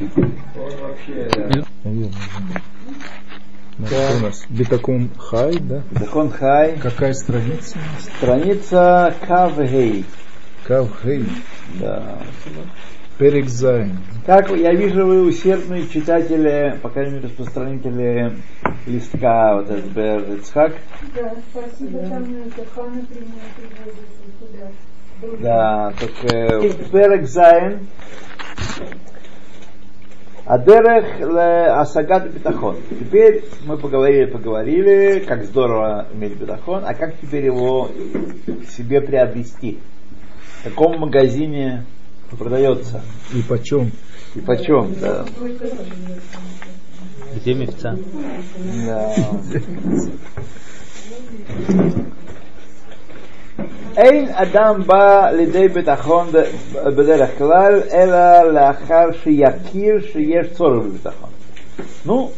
Он вообще... Да. У нас Бетакон Хай, да? Бетакон Хай. Какая страница? Страница Кавгей. Кавгей. Да. Перекзайн. Как я вижу, вы усердные читатели, по крайней мере, распространители листка вот этот Бер Ицхак. Да, спасибо, там туда. Да, так э, Перекзайн. Адерех Асагат Бетахон. Теперь мы поговорили, поговорили, как здорово иметь бетахон, а как теперь его себе приобрести? В каком магазине продается? И почем? И почем, да. Где мифца? Да. Эйн Адам ба лидей бетахон бедерах клаль, эла лахар шиякир шиеш цоров бетахон. Ну,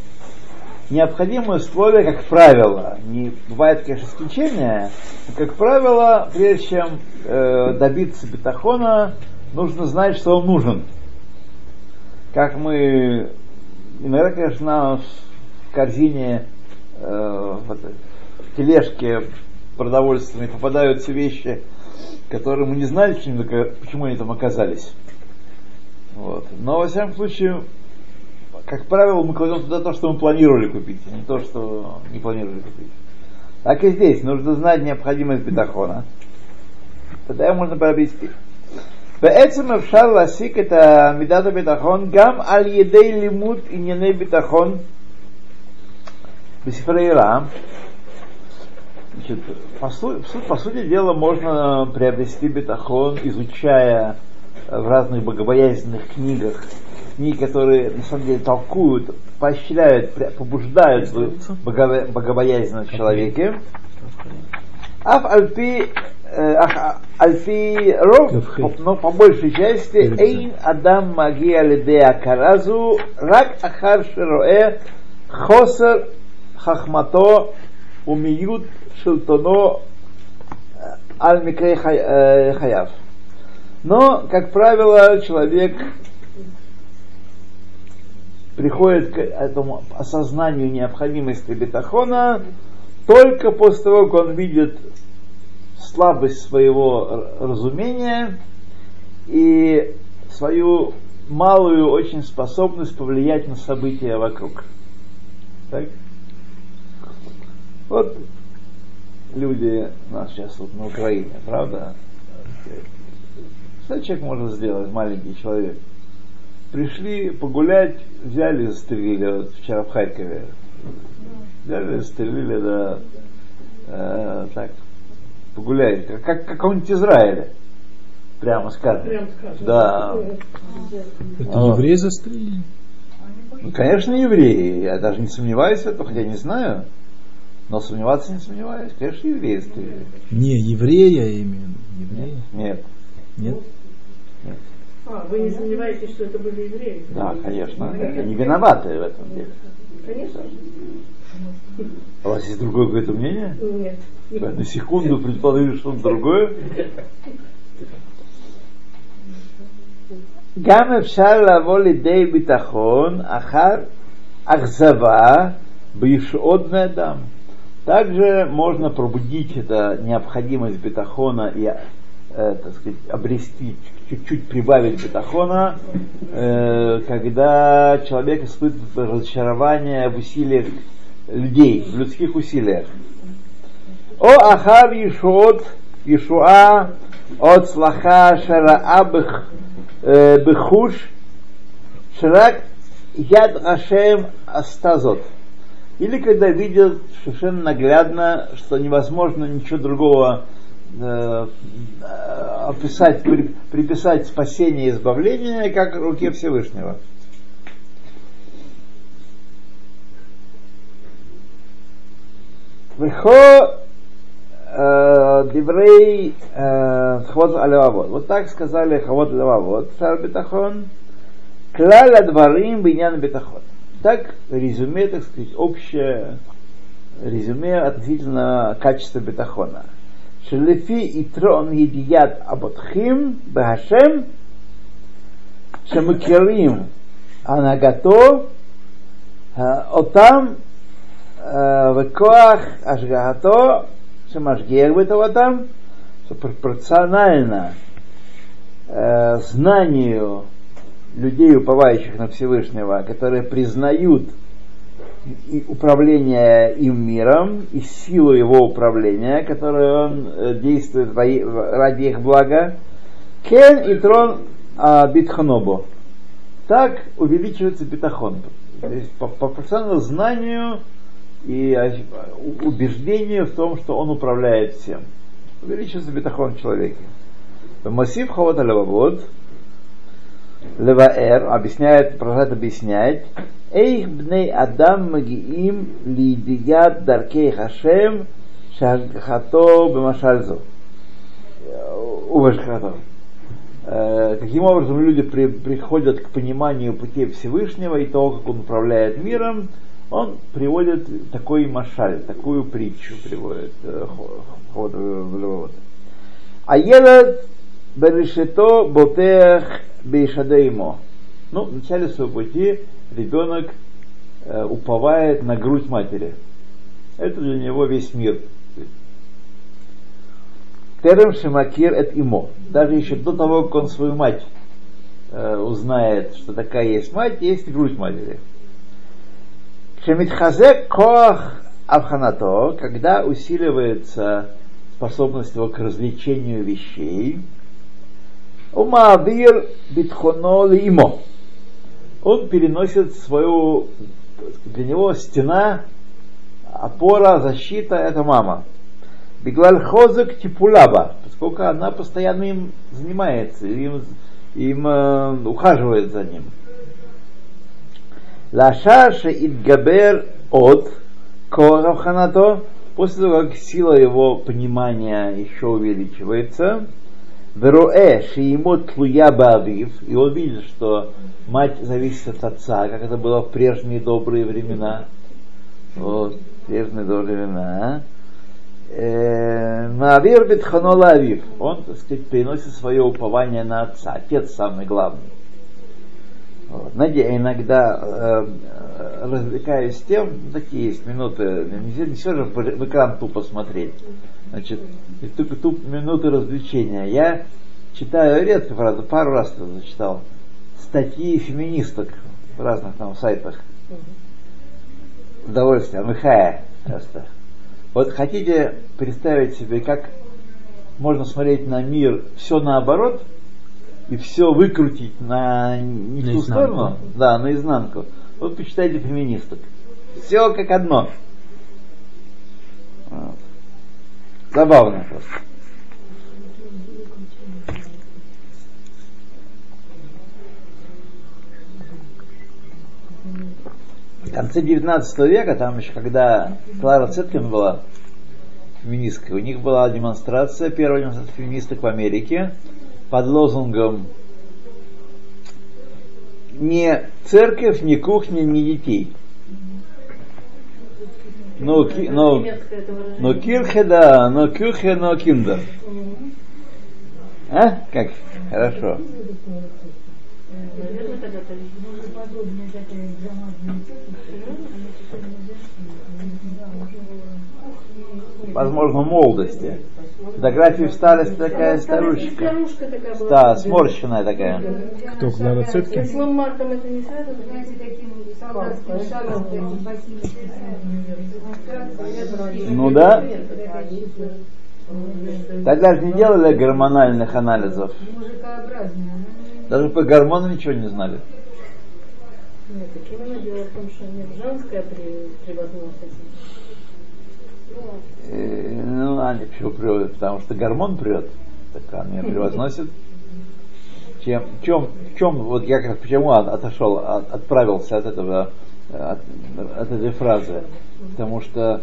необходимое условия, как правило, не бывает, конечно, исключения, но, как правило, прежде чем э, добиться бетахона, нужно знать, что он нужен. Как мы иногда, конечно, в корзине, э, в, этой, в тележке продовольственные попадаются вещи, которые мы не знали, почему, почему они там оказались. Вот. Но, во всяком случае, как правило, мы кладем туда то, что мы планировали купить, а не то, что не планировали купить. Так и здесь. Нужно знать необходимость бетахона. Тогда его можно приобрести. בעצם אפשר להסיק את מידת הביטחון גם על ידי לימוד ענייני ביטחון בספרי רם, Значит, по, су- по сути дела можно приобрести бетахон, изучая в разных богобоязненных книгах, книги, которые на самом деле толкуют, поощряют, побуждают бого- богобоязненного человека. Аф альпи альпи ров, но по большей части эйн адам магия лидея каразу рак ахар широэ хосер хахмато умиют шилтоно аль микрей хаяв. Но, как правило, человек приходит к этому осознанию необходимости бетахона только после того, как он видит слабость своего разумения и свою малую очень способность повлиять на события вокруг. Так? Вот люди у нас сейчас вот на Украине, правда? Что человек может сделать, маленький человек? Пришли погулять, взяли и застрелили, вот вчера в Харькове. Взяли и застрелили, да, э, так, погуляли, как, как какого-нибудь Израиля. Прямо скажем. Прям скажем. Да. Это А. евреи застрелили? Ну, конечно, евреи. Я даже не сомневаюсь в этом, хотя не знаю. Но сомневаться не сомневаюсь. Конечно, евреи стреляли. Не, евреи я имею. в виду. Евреи? Нет. Нет? А, вы не сомневаетесь, что это были евреи? Да, конечно. Они виноваты в этом деле. Конечно. А у вас есть другое какое-то мнение? Нет. Вы на секунду предположили что-то другое? גם אפשר לבוא לידי ביטחון אחר אכזבה בישועות בני אדם. Также можно пробудить это необходимость бетахона и э, так сказать, обрести, чуть-чуть прибавить бетахона, э, когда человек испытывает разочарование в усилиях людей, в людских усилиях. О ахав ешот, ешуа, от слаха шара абых, э, бехуш, шрак яд ашем астазот. Или когда видят совершенно наглядно, что невозможно ничего другого э, э, описать, при- приписать спасение и избавление, как руке Всевышнего. Вехо э, Диврей э, Хавот Алевавод. Вот так сказали Хавот Алевавод, Шар Бетахон. Клаля Дварим Биньян Бетахон. Так, резюме, так сказать, общее резюме относительно качества бетахона. Шелефи и трон едият абутхим бахашем шамакерим анагато э, отам э, векоах ашгагато шамашгех бетаватам что пропорционально э, знанию людей, уповающих на Всевышнего, которые признают и управление им миром и силу его управления, которое он э, действует ради их блага, кен и трон а, битханобо. Так увеличивается битахон. То есть по, профессиональному знанию и а, убеждению в том, что он управляет всем. Увеличивается битахон в человеке. Массив хавота левавод, леваэр, объясняет, продолжает объяснять, Эйх бней адам магиим лидият даркей хашем шагхато бемашальзо. Уважхато. Каким образом люди при, приходят к пониманию путей Всевышнего и того, как он управляет миром, он приводит такой машаль, такую притчу приводит ход в А елад берешето ботех бейшадеймо. Ну, в начале своего пути ребенок э, уповает на грудь матери. Это для него весь мир. Терем Шимакир это имо. Даже еще до того, как он свою мать э, узнает, что такая есть мать, есть грудь матери. Шемитхазе коах авханато, когда усиливается способность его к развлечению вещей, умавир битхоно имо. Он переносит свою, для него стена, опора, защита, это мама. Биглаль хозак типулаба, поскольку она постоянно им занимается, им, им э, ухаживает за ним. Лашаша идгабер от Коравханато, после того, как сила его понимания еще увеличивается, Вероэ шиимот тлуя бавив, и он видит, что мать зависит от отца, как это было в прежние добрые времена. Вот, прежние добрые времена. Маавир битханола авив. Он, так сказать, переносит свое упование на отца. Отец самый главный. Вот. Знаете, иногда э, развлекаюсь тем, такие есть минуты, не, не все же в, экран тупо смотреть. Значит, только ту минуты развлечения. Я читаю редко, правда, пару раз зачитал статьи феминисток в разных там сайтах. Удовольствие, Михая просто. Вот хотите представить себе, как можно смотреть на мир все наоборот и все выкрутить на не ту сторону, да, наизнанку. Вот почитайте феминисток. Все как одно. Вот. Забавно просто. В конце 19 века, там еще когда Клара Цеткин была феминисткой, у них была демонстрация, первая демонстрация феминисток в Америке под лозунгом не церковь, не кухня, не детей. Но, ки, но, но кирхе, да, но кюхе, но киндер. А? Как? Хорошо. Возможно, молодости. Фотографии встали такая старушка. Старушка такая была. Да, сморщенная такая. Кто, Клара Цеткин? С Марком это не связано? Знаете, таким солдатским шагом, таким басистым. Ну да. Тогда же не делали гормональных анализов. Даже по гормонам ничего не знали. Нет, так именно дело в том, что нет, женская при, этим. Э, Ну, она почему приводит? Потому что гормон прет. Так она меня превозносит. Чем, в, чем, в чем, вот я как почему от- отошел, от- отправился от этого, от, от этой фразы? Потому что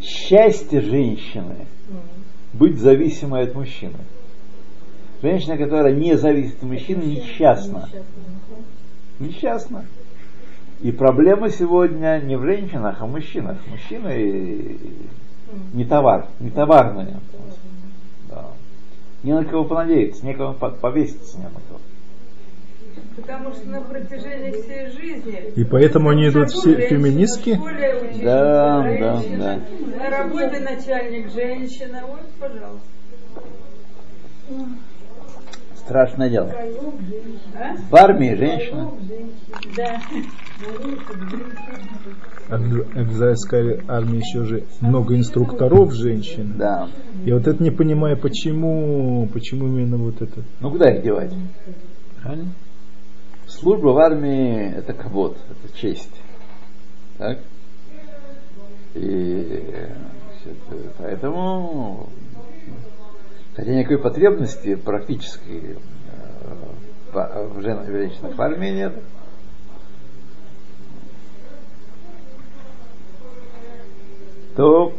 счастье женщины быть зависимой от мужчины. Женщина, которая не зависит от мужчины, несчастна. Несчастна. И проблема сегодня не в женщинах, а в мужчинах. Мужчины не товар, не товарные. Да. Не на кого понадеяться, некого по- повеситься не на кого. Потому что на протяжении всей жизни... И поэтому они идут все феминистки? Да, да, да. На работе начальник женщина. Вот, пожалуйста. Страшное дело. А? В армии женщина. Израильской армии еще же много инструкторов женщин. Да. Я вот это не понимаю, почему, почему именно вот это. Ну куда их девать? Правильно? Служба в армии это кого это честь. Так? И поэтому Хотя никакой потребности практической э, в женщинах в армии нет. То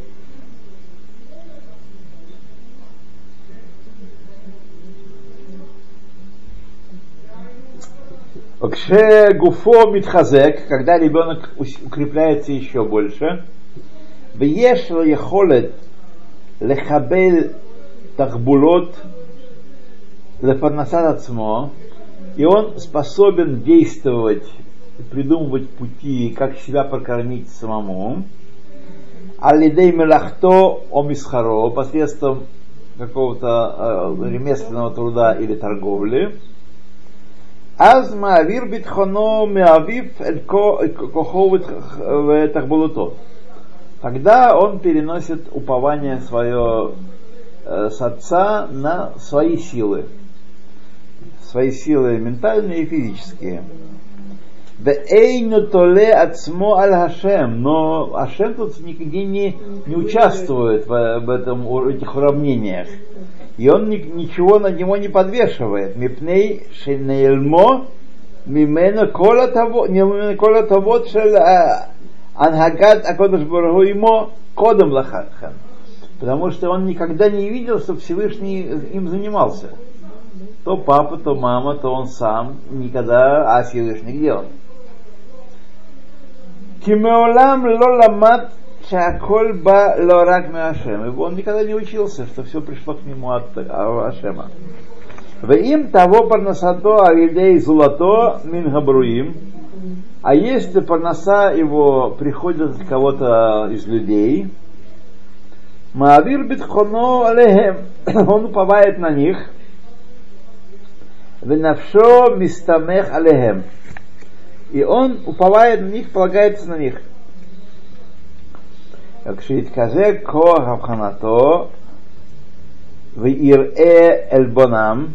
Кше гуфо митхазек, когда ребенок укрепляется еще больше, бьешла ехолет лехабель לחבל תחבולות לפרנסת עצמו, и он способен действовать, придумывать пути, как себя прокормить самому, алидей мелахто о мисхаро, посредством какого-то э, ремесленного труда или торговли, אז מעביר ביטחונו מאביו אל ко- כוחו ות- ותחבולותו. Тогда он переносит упование свое э, с отца на свои силы. Свои силы ментальные и физические. Вэйну толе ацмо аль но Хашем тут нигде не, не участвует в, в этом, в этих уравнениях. И он ни- ничего на него не подвешивает. Мипней шинейлмо мимена кола того, не мимена кола того, шел анхагат акодыш барагу имо кодом лахатхан. Потому что он никогда не видел, что Всевышний им занимался. То папа, то мама, то он сам. Никогда, а Всевышний где он? Кимеолам ло ламат шаколь ба лорак Ашем. Он никогда не учился, что все пришло к нему от а, Ашема. В им того парнасато авидей золото мин габруим. А если парнаса его приходит от кого-то из людей, Маавир битхоно алехем, он уповает на них, венавшо мистамех алехем, и он уповает на них, полагается на них. כשיתכזה כוח הבחנתו ויראה эльбонам,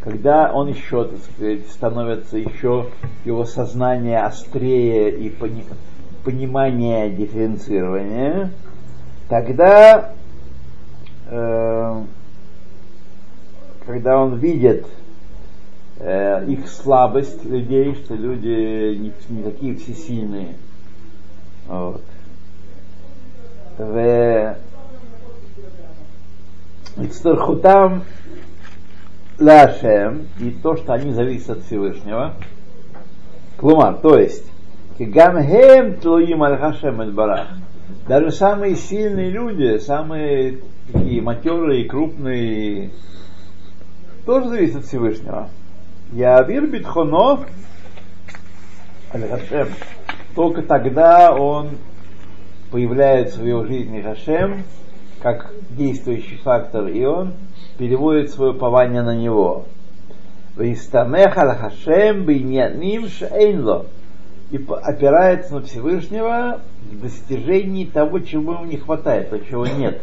когда он еще, так сказать, становится еще его сознание острее и пони- понимание дифференцирования, тогда, э, когда он видит э, их слабость людей, что люди не, не такие всесильные, вот. В Ицтархутам Лашем и то, что они зависят от Всевышнего. Клумар, то есть, Гамхем Тлуим Аль Хашем Барах даже самые сильные люди, самые такие матерые, крупные, тоже зависят от Всевышнего. Явир битхоно аль хашем. Только тогда он появляется в его жизни Хашем как действующий фактор, и он переводит свое упование на него. «Ваистамех аль Хашем бейняним шейнло» и опирается на Всевышнего в достижении того, чего ему не хватает, то, чего нет.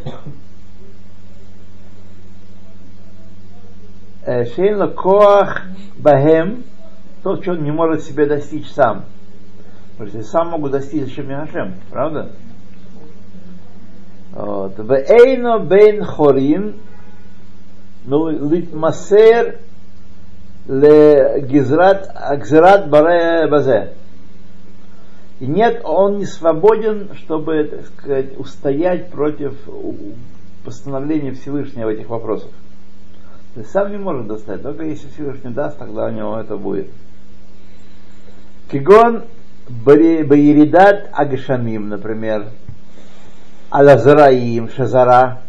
Э, Шейнло коах бахем, то, чего он не может себе достичь сам. Потому что я сам могу достичь еще Хашем, правда? Вот. Вейно бейн хорин ну, литмасер ле гизрат гзрат баре базе. И нет, он не свободен, чтобы, так сказать, устоять против постановления Всевышнего в этих вопросах. То есть сам не может достать, только если Всевышний даст, тогда у него это будет. Кигон Баиридат Агшамим, например, Алазараим, Шазара,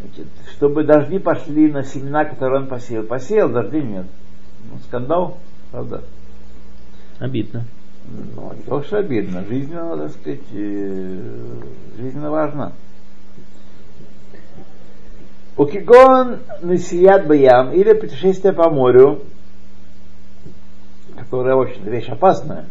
Значит, чтобы дожди пошли на семена, которые он посеял. Посеял, дождей нет. Ну, скандал. Правда? Обидно. Ну, не то, что обидно. Жизненно, так сказать, э, жизненно важно. Укигон Несият Баям или путешествие по морю, которое, в общем вещь опасная.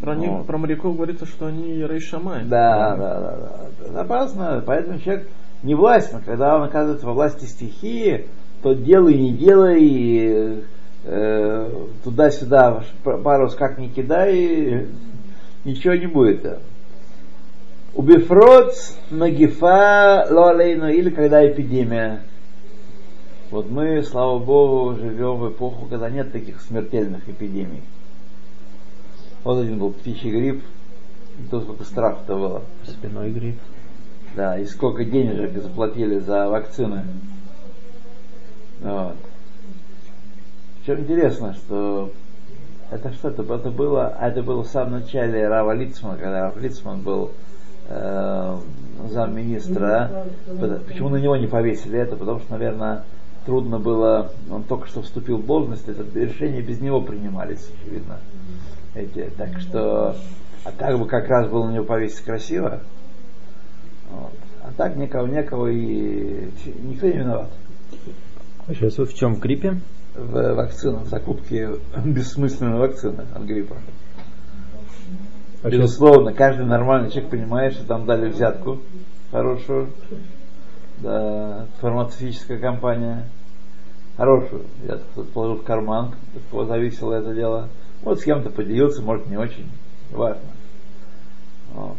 Про, них, Вот. про моряков говорится, что они рейшамай. Да, да, да, да. Это опасно, поэтому человек не властен. Когда он оказывается во власти стихии, то делай, не делай, э, туда-сюда парус как ни кидай, ничего не будет. Убифрот, магифа, лолейну, или когда эпидемия. Вот мы, слава Богу, живем в эпоху, когда нет таких смертельных эпидемий. Вот один был птичий грипп, и то сколько страха-то было. Спиной грипп. Да, и сколько денежек заплатили за вакцины. Вот. Чем интересно, что это что-то, это было, а это было в самом начале Рава Лицмана, когда Рав Лицман был э, замминистра. Почему на него не повесили это? Потому что, наверное, трудно было, он только что вступил в должность, это решения без него принимались, очевидно. Эти, так что, а так бы как раз было на него повесить красиво. Вот. А так никого, некого и никто не виноват. А сейчас вы в чем? В гриппе? В вакцинах, в закупке бессмысленной вакцины от гриппа. А Безусловно, каждый нормальный человек понимает, что там дали взятку хорошую. Да, фармацевтическая компания. Хорошую взятку. Положил в карман, от кого зависело это дело. Вот с кем-то поделился, может не очень. Важно. Вот.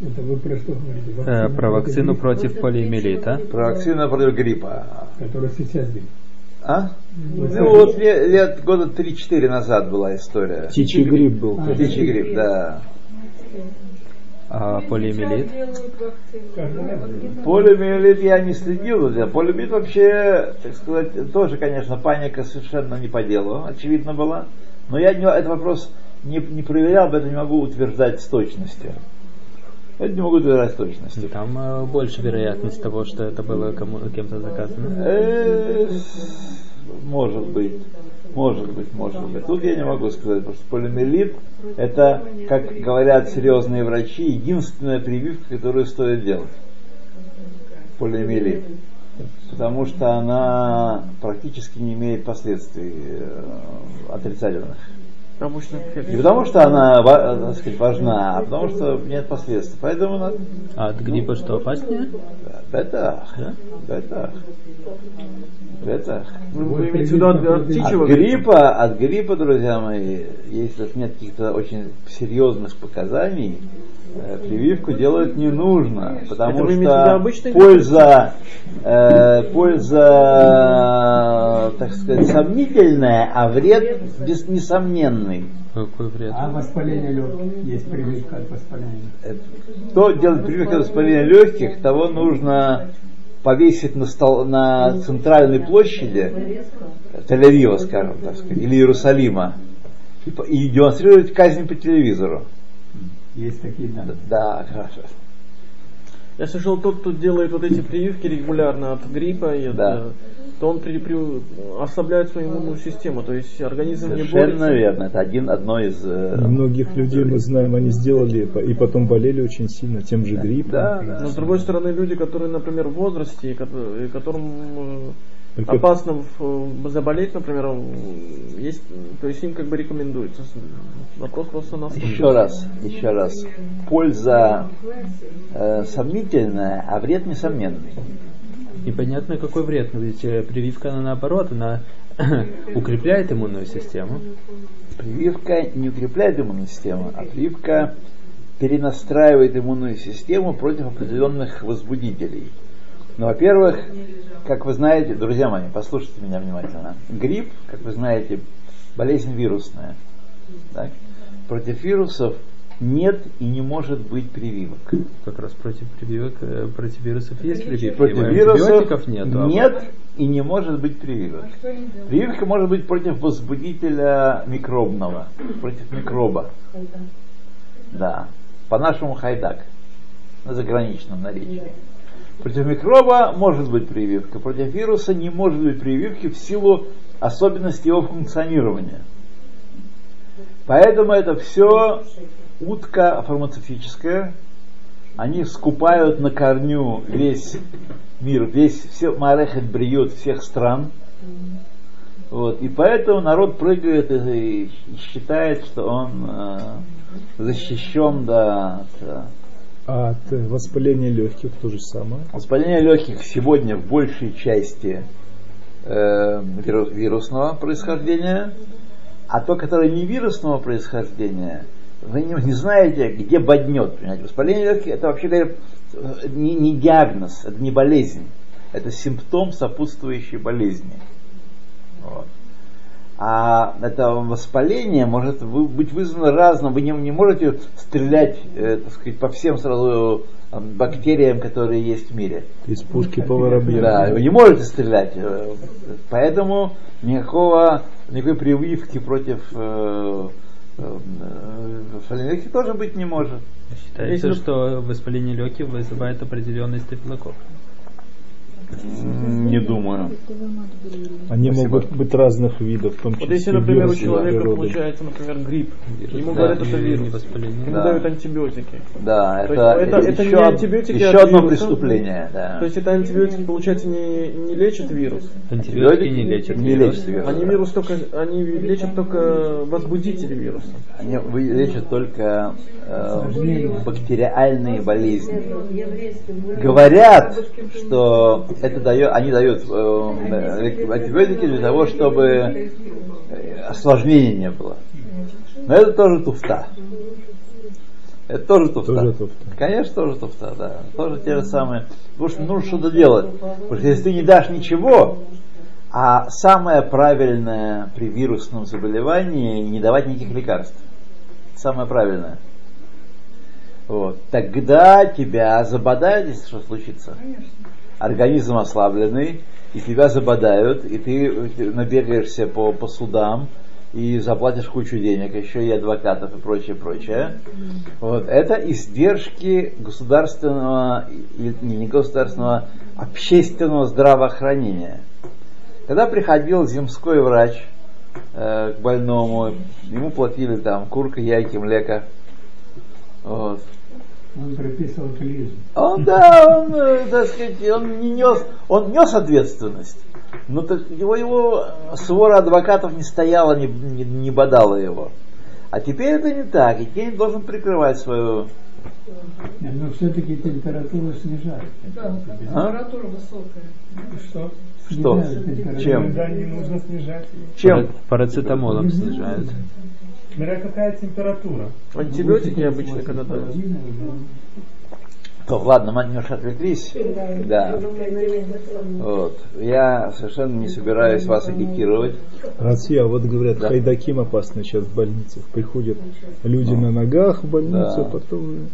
Это вы про что говорите? Э, про вакцину против полиомиелита. Про вакцину против гриппа. Которая сейчас здесь. А? Ну вот лет, лет года 3-4 назад была история. птичий грипп был. А, Птичий грипп, да. А полиомиелит? Полиомиелит я не следил за Полиомиелит вообще, так сказать, тоже, конечно, паника совершенно не по делу, очевидно была. Но я не, этот вопрос не, не проверял, поэтому не могу утверждать с точностью. Это не могу утверждать с точностью. Там э, больше вероятность того, что это было кому, кем-то заказано. Э, Может быть. Может быть, может быть. Тут я не могу сказать, потому что полиомиелит это, как говорят серьезные врачи, единственная прививка, которую стоит делать. Полиомиелит. Потому что она практически не имеет последствий э, отрицательных. Не потому что она ва- так сказать, важна, а потому что нет последствий. Поэтому надо А от гриппа что опаснее? Бетах, бетах, бетах. Вы, вы имеете в виду от, от птичьего От гриппа, от гриппа, друзья мои, если нет каких-то очень серьезных показаний, э, прививку делать не нужно, потому что польза, э, польза, так сказать, сомнительная, а вред без, несомненный. Какой вред? А воспаление легких есть привычка от воспаления. Э, Кто делает прививку от воспаления легких, того нужно повесить на, стол, на центральной площади Тель-Авива, скажем так сказать, или Иерусалима, и демонстрировать казнь по телевизору. Есть такие, да. Да, хорошо. Я слышал, тот, кто делает вот эти прививки регулярно от гриппа, и от, Да. э, то он при, при- ослабляет свою иммунную систему, то есть организм не Совершенно борется. верно. Это один, одно из... э, Многих людей мы знаем, они сделали и потом болели очень сильно тем же гриппом. Да, да. Но с другой стороны, люди, которые, например, в возрасте, и и которым э, Только- опасно в- заболеть, например, э, есть, то есть им как бы рекомендуется. Вопрос просто на Еще раз, еще раз. Польза э, сомнительная, а вред несомненный. Непонятно какой вред, но ведь э, прививка она наоборот, она укрепляет иммунную систему. Прививка не укрепляет иммунную систему, а прививка перенастраивает иммунную систему против определенных возбудителей. Ну, во-первых, как вы знаете, друзья мои, послушайте меня внимательно. Грипп, как вы знаете, болезнь вирусная. Так? Против вирусов нет и не может быть прививок. Как раз против прививок, э, против вирусов есть прививки. Против а вирусов а нет и не может быть прививок. Прививка может быть против возбудителя микробного, против микроба. Да. По-нашему хайдак. На заграничном наречии. Против микроба может быть прививка. Против вируса не может быть прививки в силу особенность его функционирования. Поэтому это все утка фармацевтическая. Они скупают на корню весь мир, весь все Марехет бриют всех стран. Вот, и поэтому народ прыгает и, и считает, что он э, защищен да, от э, От э, воспаления легких то же самое. Воспаление легких сегодня в большей части э, виру- вирусного происхождения, а то, которое не вирусного происхождения, вы не, не знаете, где боднет. Понимаете? Воспаление легких это вообще говоря, не, не диагноз, это не болезнь, это симптом сопутствующей болезни. Вот. А это воспаление может быть вызвано разным. Вы не, не можете стрелять, э, так сказать, по всем сразу э, бактериям, которые есть в мире. Из пушки по воробьям. Да, вы не можете стрелять. э, Поэтому никакого, никакой прививки против э, э, э, воспаления легких тоже быть не может. Считается, что воспаление легких вызывает определенный стафилококк. Не думаю. Они Спасибо. могут быть разных видов, в том числе Вот если, например, у человека природы. получается, например, грипп, ему Да. говорят, это вирус. воспаление. Ему Да. дают антибиотики. Да, То это, есть это- это еще, не антибиотики еще от одно вируса? преступление. Да. То есть это антибиотики, получается, не, не лечат вирус. Антибиотики не лечат Не вирус. лечат вирус. Они вирус только, они лечат только возбудители вируса. Они лечат только э, бактериальные болезни. Говорят, что это дает, они дают э, антибиотики для того, чтобы э, осложнений не было. Но это тоже туфта. Это тоже туфта. Тоже туфта. Конечно, тоже туфта, да. Тоже те же самые. Потому что нужно что-то делать. Потому что если ты не дашь ничего, а самое правильное при вирусном заболевании не давать никаких лекарств. Самое правильное. Вот. Тогда тебя забодают, если что случится. Организм ослабленный, и тебя забодают, и ты набегаешься по, по судам, и заплатишь кучу денег, еще и адвокатов и прочее, прочее. Вот. Это издержки государственного, или не государственного, общественного здравоохранения. Когда приходил земской врач э, к больному, ему платили там курка, яйки, млека. Вот. Он прописывал клизму. Он, да, он, э, так сказать, он не нес, он нес ответственность. Но так его, его свора адвокатов не стояла, не, не, не бодала его. А теперь это не так, и теперь он должен прикрывать свою... Но все-таки температуру снижают. Да, А? температура высокая. Что? Что? Температуру. Чем? Да, не нужно снижать. Чем? Пара- Парацетамолом снижают. Смотря какая температура. Антибиотики обычно когда дают. То, ладно, мы немножко отвлеклись. Да. Вот. Я совершенно не собираюсь вас агитировать. Россия, вот говорят, Да. хайдаким опасно сейчас в больницах. Приходят люди на ногах в больницу, Да. потом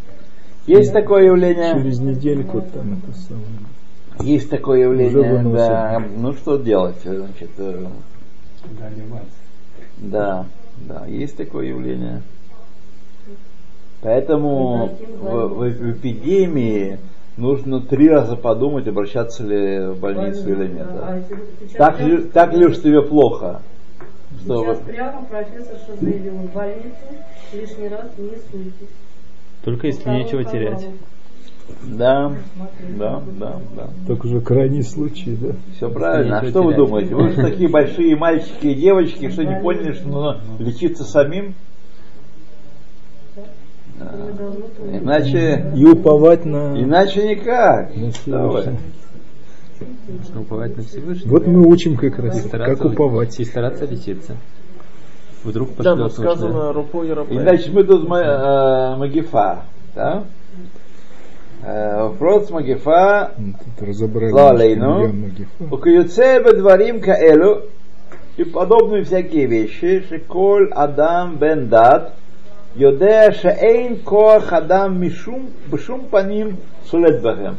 Есть такое явление? через недельку там это самое. Есть такое явление, да. Ну что делать? Значит, э, Доливать. да, да, есть такое явление. Поэтому в, в- в эпидемии нужно три раза подумать, обращаться ли в больницу или нет. да. А Так прямо- ли, так ли уж тебе плохо? Что Сейчас прямо профессор что заявил, в больницу лишний раз не суйтесь. Только если Второй нечего терять. Да, да, да, да. Так уже крайний случай, да? Все правильно. А что вы думаете? Вы же такие большие мальчики и девочки, что не поняли, что нужно лечиться самим? Да. Иначе, И уповать на... иначе никак. на. Нужно уповать на Всевышнего. Вот мы учим как раз, стараться, как уповать. и стараться лечиться. Вдруг Да, пошлет но сказано и рапой. Иначе мы тут ма- э, магифа. Да? Э, Вопрос магифа. Ну, Тут разобрали. Слава немножко Алейну. Мирьям Магифа. Укьюце бедварим каэлу и подобные всякие вещи, шиколь адам бен дат, יודע שאין כוח אדם משום, בשום פנים שולט בהם.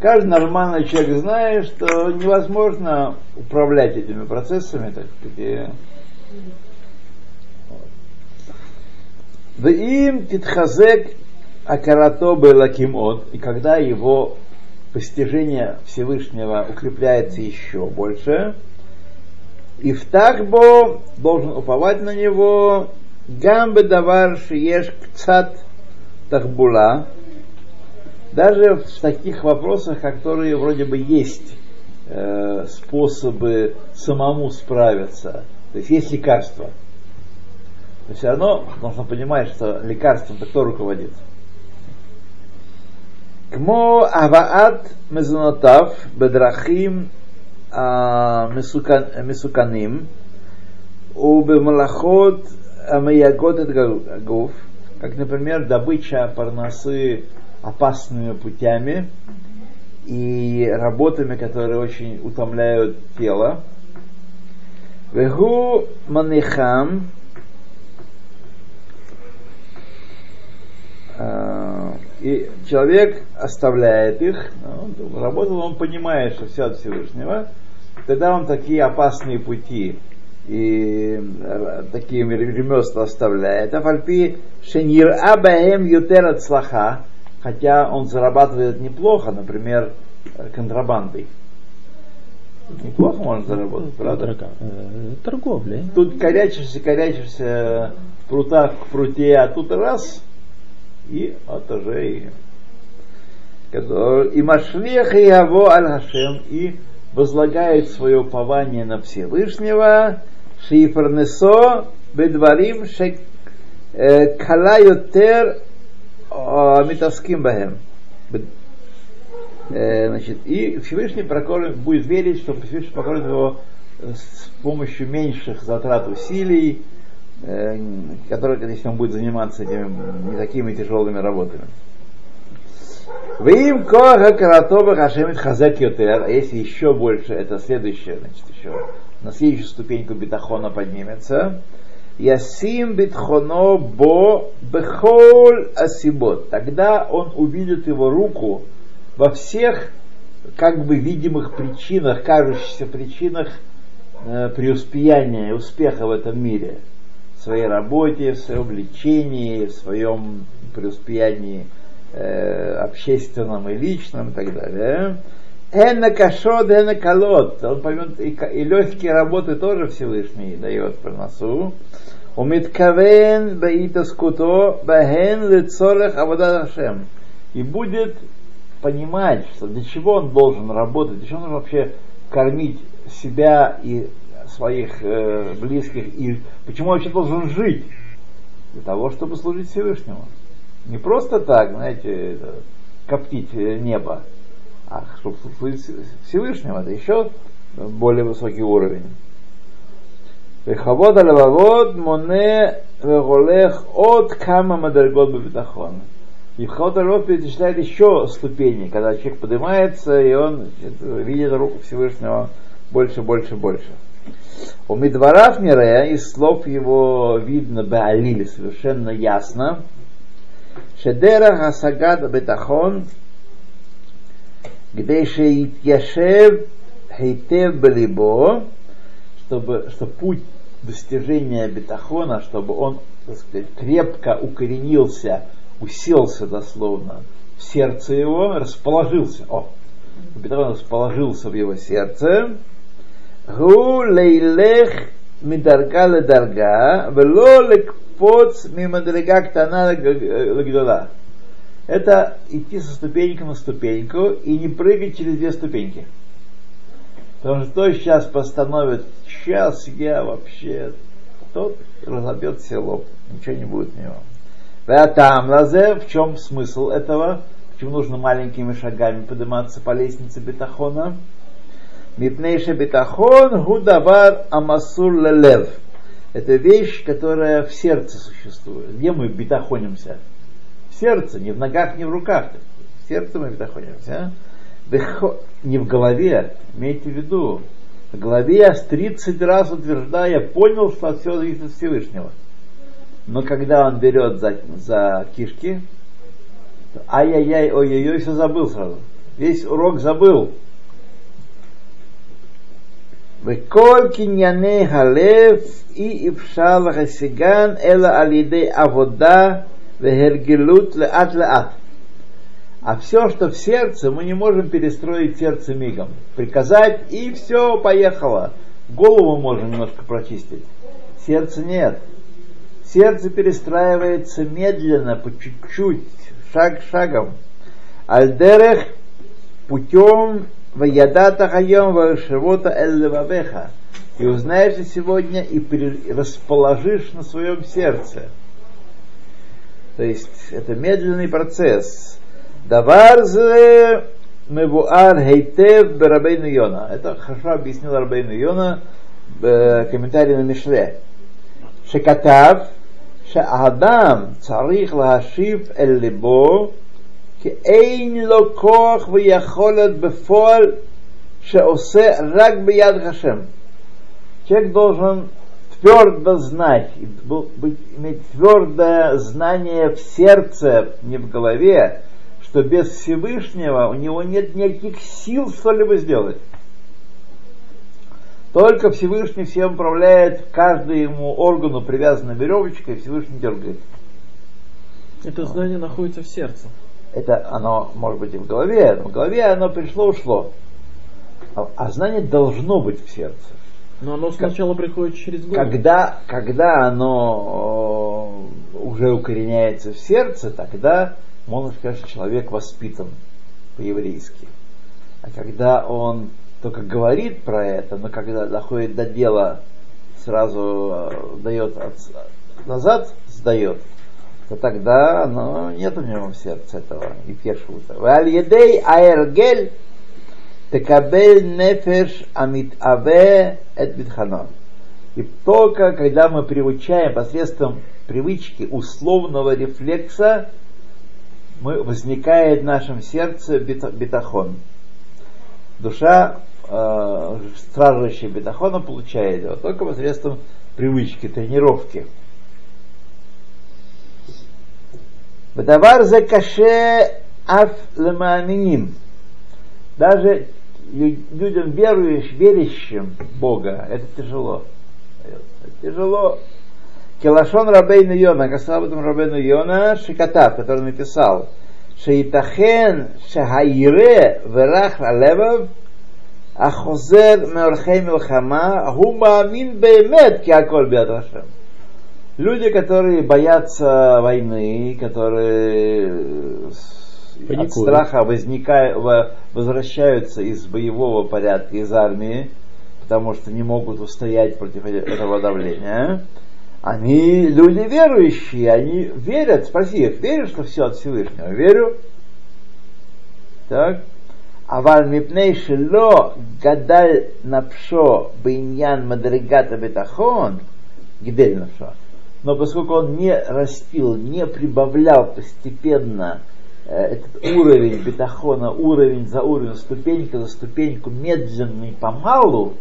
Каждый нормальный человек знает, что невозможно управлять этими процессами, так сказать. и- Вим титхазек акарато белаким от, и когда его постижение Всевышнего укрепляется еще больше, Ифтахбо должен уповать на него. Гамбе давар шиеш тахбула. Даже в таких вопросах, которые вроде бы есть э, способы самому справиться. То есть есть лекарства. Но все равно нужно понимать, что лекарством кто руководит. Кмо аваат мезонотав бедрахим מסוכנים ובמלאכות המייגות את הגוף, как, например, добыча парносы опасными путями и работами, которые очень утомляют тело. Вегу манихам и человек оставляет их, ну, работал, он понимает, что все от Всевышнего, тогда он такие опасные пути и э, такие ремесла оставляет. А фальпи шенир абаем ютер от слаха, хотя он зарабатывает неплохо, например, э, контрабандой. Неплохо можно заработать, правда? Э, Торговля. Тут корячишься, корячишься в прутах к пруте, а тут раз, и вот уже и Машлех и его аль и возлагает свое упование на Всевышнего, Шифернесо бедварим шек э, кала ютер митаским бахем. Э, значит, и Всевышний прокормит, будет верить, что Всевышний прокормит его с помощью меньших затрат усилий, э, которые, если он будет заниматься этими не такими тяжелыми работами. Вим коха каратоба хашемит йотер, а если еще больше, это следующее, значит, еще на следующую ступеньку битахона поднимется. Ясим битхоно бо бехол асибот. Тогда он увидит его руку во всех как бы видимых причинах, кажущихся причинах э, преуспеяния и успеха в этом мире. Своей работе, в своем лечении, в своем преуспеянии э, общественном и личном и так далее. Эна кашот, эна колот. Он поймет, и, и легкие работы тоже Всевышний дает приносу. Умиткавен баитаскуто бахен лицорах авода Хашем. И будет понимать, что для чего он должен работать, для чего он вообще кормить себя и своих э, близких, и почему вообще должен жить. Для того, чтобы служить Всевышнему. Не просто так, знаете, коптить небо, а чтобы служить Всевышнему, это еще более высокий уровень. Вехавод алававод моне веголех от кама мадаргот бебетахон. И вход алававод перечисляет еще ступени, когда человек поднимается, и он видит руку Всевышнего больше, больше, больше. У Медварав Мирея из слов его видно Баалиль совершенно ясно. Шедера Хасагад Бетахон где Шеитьяшев Хейтев Балибо, чтобы, что путь достижения Бетахона, чтобы он, так сказать, крепко укоренился, уселся дословно в сердце его, расположился, о, Бетахон расположился в его сердце, Гу лейлех мидарга ледарга, вело לקפוץ ממדרגה קטנה לגדולה. Это идти со ступеньки на ступеньку и не прыгать через две ступеньки. Потому что кто сейчас постановит, сейчас я вообще, тот разобьет все лоб, ничего не будет у него. А там лазе, в чем смысл этого? Почему нужно маленькими шагами подниматься по лестнице бетахона? Мипнейша бетахон гудавар амасур лелев – это вещь, которая в сердце существует. Где мы бетахонимся? В сердце, не в ногах, не в руках. В сердце мы бетахонимся. Не в голове, имейте в виду. В голове я с 30 раз утверждая, понял, что все зависит от Всевышнего. Но когда он берет за, за кишки, ай-яй-яй, ой-ой-ой, все забыл сразу. Весь урок забыл. וכל קנייני הלב אי אפשר להשיגן אלא על ידי עבודה והרגלות לאט לאט. А все, что в сердце, мы не можем перестроить сердце мигом. Приказать, и все, поехало. голову можно немножко прочистить, сердце нет. Сердце перестраивается медленно, по чуть-чуть, шаг шагом. Альдерех путем Ваядата хайом ваешивота эллевавеха. И узнаешь сегодня и расположишь на своем сердце. То есть это медленный процесс. Даварзе мевуар хейтев берабейну Йона. Это хорошо объяснил Рабейну Йона э, в комментарии на Мишле. Шекатав, шаадам царих лахашив эль либо כי אין לו כוח ויכולת בפועל שעושה רק ביד השם. Человек должен твердо знать, иметь твердое знание в сердце, не в голове, что без Всевышнего у него нет никаких сил что-либо сделать. Только Всевышний всем управляет, каждый ему органу привязана веревочкой, Всевышний дергает. Это знание находится в сердце. Это оно может быть и в голове, но в голове оно пришло, ушло. А, а знание должно быть в сердце. Но оно сначала как, приходит через голову. Когда, когда оно уже укореняется в сердце, тогда можно сказать, что человек воспитан по-еврейски. А когда он только говорит про это, но когда доходит до дела, сразу э, дает от, назад, сдает, то тогда ну, нет у него в сердце этого и першута. Валь-едей аэргель текабель нефеш амит аве эт битханон. И только когда мы приучаем посредством привычки условного рефлекса, мы, возникает в нашем сердце бетахон. Душа э, стражащий бетахона получает его только посредством привычки, тренировки. Бадавар за каше аф ламаминим. Даже людям верующим верящим Бога, это тяжело. Это тяжело. Келашон Рабейна Йона, как сказал об этом Рабейна Йона, Шикатав, который написал, Шейтахен Шахаире Верах Алевов Ахозер Меорхей Милхама Гумамин Беймет Киаколь Бедрашем. Люди, которые боятся войны, которые э, Паникуют. от страха возникают, возвращаются из боевого порядка, из армии, потому что не могут устоять против э, этого давления. Они люди верующие, они верят, спроси их, веришь, что все от Всевышнего? Верю. Так. Аваль мипней шело гадаль напшо биньян мадригата бетахон гидель напшо но поскольку он не растил, не прибавлял постепенно э, этот уровень бетахона, уровень за уровень, ступенька за ступеньку, медленно и помалу,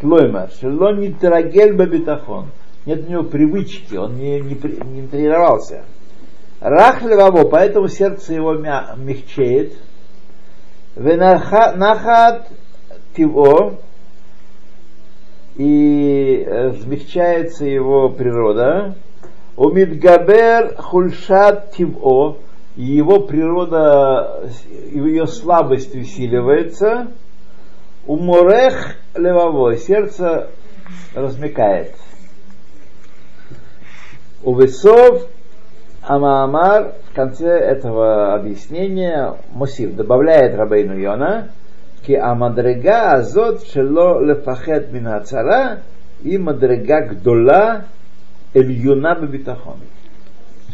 Клоймер, шело не трагель бетахон. Нет у него привычки, он не, не, не тренировался. Рах поэтому сердце его мя, мягчеет. Венахат тиво, и смягчается его природа. Умидгабер хульшат тиво, его природа, ее слабость усиливается. Уморех левово, сердце размекает. У весов Амаамар в конце этого объяснения Мусив добавляет Рабейну Йона, ки амадрега азот шело лефахет мин ацара и мадрега гдола эльюна бебитахон.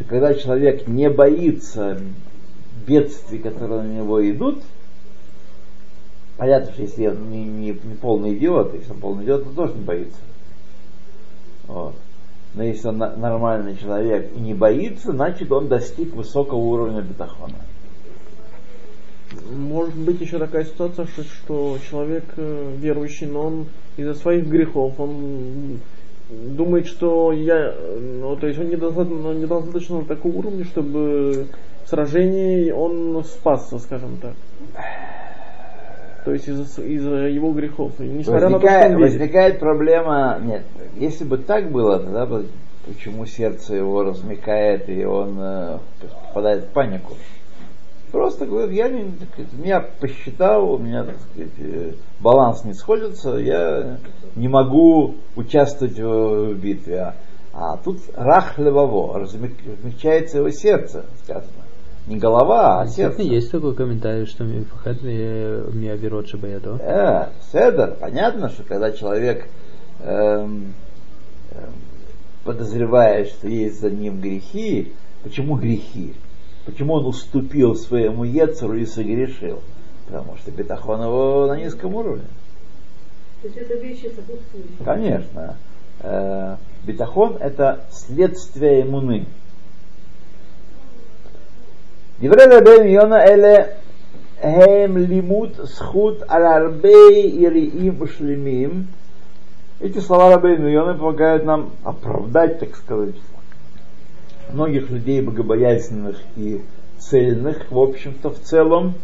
Когда человек не боится бедствий, которые на него идут, понятно, что если он не, не, не полный идиот, если он полный идиот, то тоже не боится. Вот. Но если он нормальный человек и не боится, значит он достиг высокого уровня бетахона. Может быть еще такая ситуация, что, что человек э, верующий, но он из-за своих грехов, он думает, что я, ну, то есть он недостаточно, недостаточно на таком уровне, чтобы в сражении он спасся, скажем так. То есть из-за, из его грехов. Несмотря возникает, на то, возникает проблема, нет, если бы так было, тогда бы почему сердце его размекает и он э, попадает в панику. Просто говорит, я не, так сказать, меня посчитал, у меня так сказать, э, баланс не сходится, я не могу участвовать в, в битве. А, а тут рах левово, размягчается его сердце, сказано. Не голова, а сердце. Есть такой комментарий, что Мифахат Миавирот Шабаядо? Э, седер, понятно, что когда человек эм, эм, подозревает, что есть за ним грехи, почему грехи? Почему он уступил своему Ецеру и согрешил? Потому что бетахон его на низком уровне. То есть это вещи сопутствующие. Конечно. Э, бетахон это следствие иммуны. דברי רבי יונה אלה הם לימוד זכות על הרבה יראים ושלמים. Эти слова Рабби Йона помогают нам оправдать, так сказать, многих людей богобоязненных и цельных, в общем-то, в целом,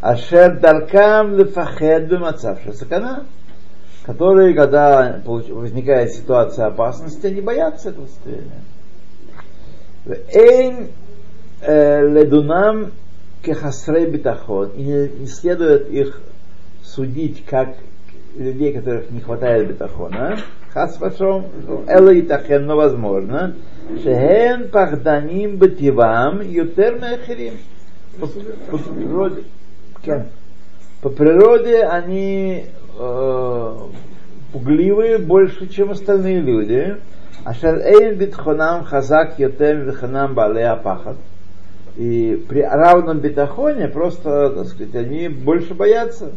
Ашер Даркам Лефахед Бемацавша Сакана, которые, когда возникает ситуация опасности, они боятся этого состояния. Эйн э, ледунам кехасрей битахон. И не следует их судить как людей, которых не хватает бетахона. Хас пашом, эла и тахен, но возможно. Шехен пахданим бетивам ютер мехерим. По природе, по природе они э, пугливые больше, чем остальные люди. Ашер эйн битхонам хазак ютем виханам балея пахат. И при равном бетахоне просто, так сказать, они больше боятся.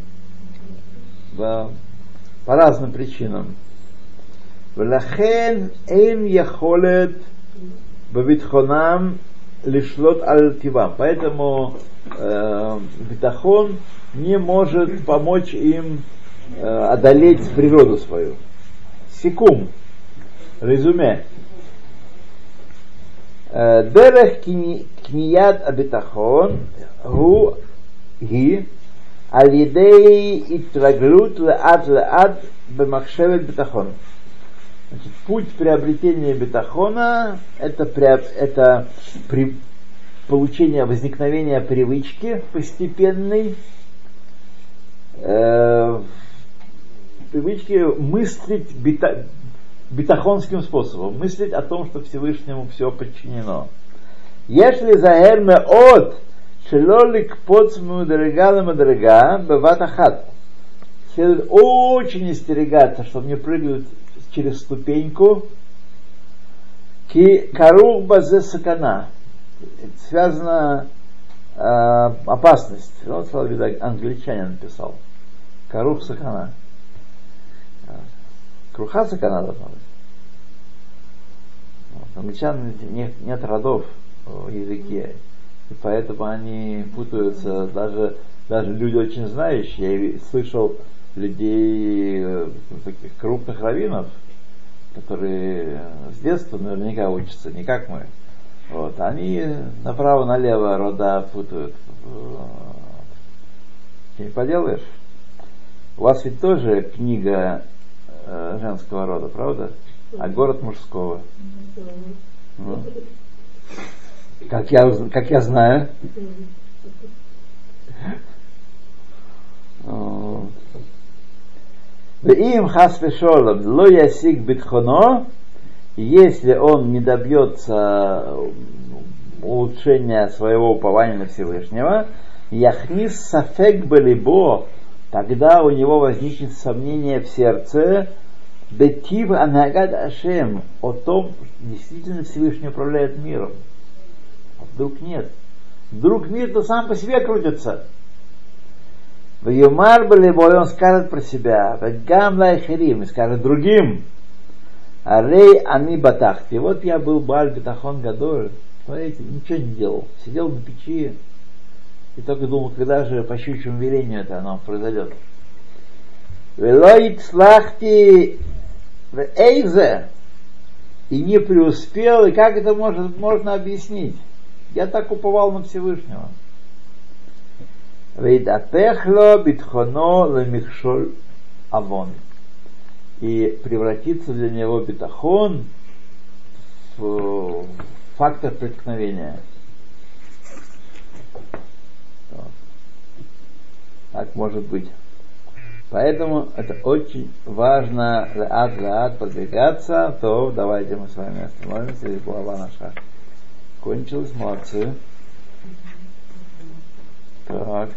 Да, по разным причинам. Влахен эйн яхолет бавитхонам лишлот аль-тивам. Поэтому э, битахон не может помочь им э, одолеть природу свою. Секум. Резюме. Э, Дерех киньяд абитахон гу ги על ידי התרגלות לאט לאט במחשבת ביטחון. Значит, путь приобретения бетахона это, это при, получение возникновения привычки постепенной, э, привычки мыслить бета, бетахонским способом, мыслить о том, что Всевышнему все подчинено. Если заэрме от шелолик под мудрега мудрега быват ахат. Следует очень остерегаться, чтобы не прыгают через ступеньку. Ки карух базе сакана. Связана э, опасность. Вот, видно, англичанин написал. Карух сакана. Круха сакана должна быть. Вот. Англичан нет, нет родов в языке. И поэтому они путаются. Даже, даже люди очень знающие. Я слышал людей, э, таких крупных раввинов, которые с детства наверняка учатся, не как мы. Вот, они направо-налево рода путают. Что не поделаешь? У вас ведь тоже книга э, женского рода, правда? А город мужского. Ну. Как я, как я знаю. Им хасвешолом ло ясик битхоно, если он не добьется улучшения своего упования на Всевышнего, яхнис сафек балибо, тогда у него возникнет сомнение в сердце, бетив анагад ашем, о том, действительно Всевышний управляет миром. Вдруг нет. Вдруг мир-то сам по себе крутится. В Юмар Балибой он скажет про себя, Гам Лайхерим, и скажет другим, Арей Ани Батахти. Вот я был Баль Бетахон Гадоль. Смотрите, ничего не делал. Сидел на печи и только думал, когда же по щучьему велению это оно произойдет. Велоит слахти в Эйзе и не преуспел, и как это может, можно объяснить? Я так уповал на Всевышнего. Вейдапех ло битхоно лемихшоль авон. И превратится для него битахон в фактор преткновения. Так может быть. Поэтому это очень важно ад ад подвигаться, то давайте мы с вами остановимся, здесь глава наша Кончилась марция. Так.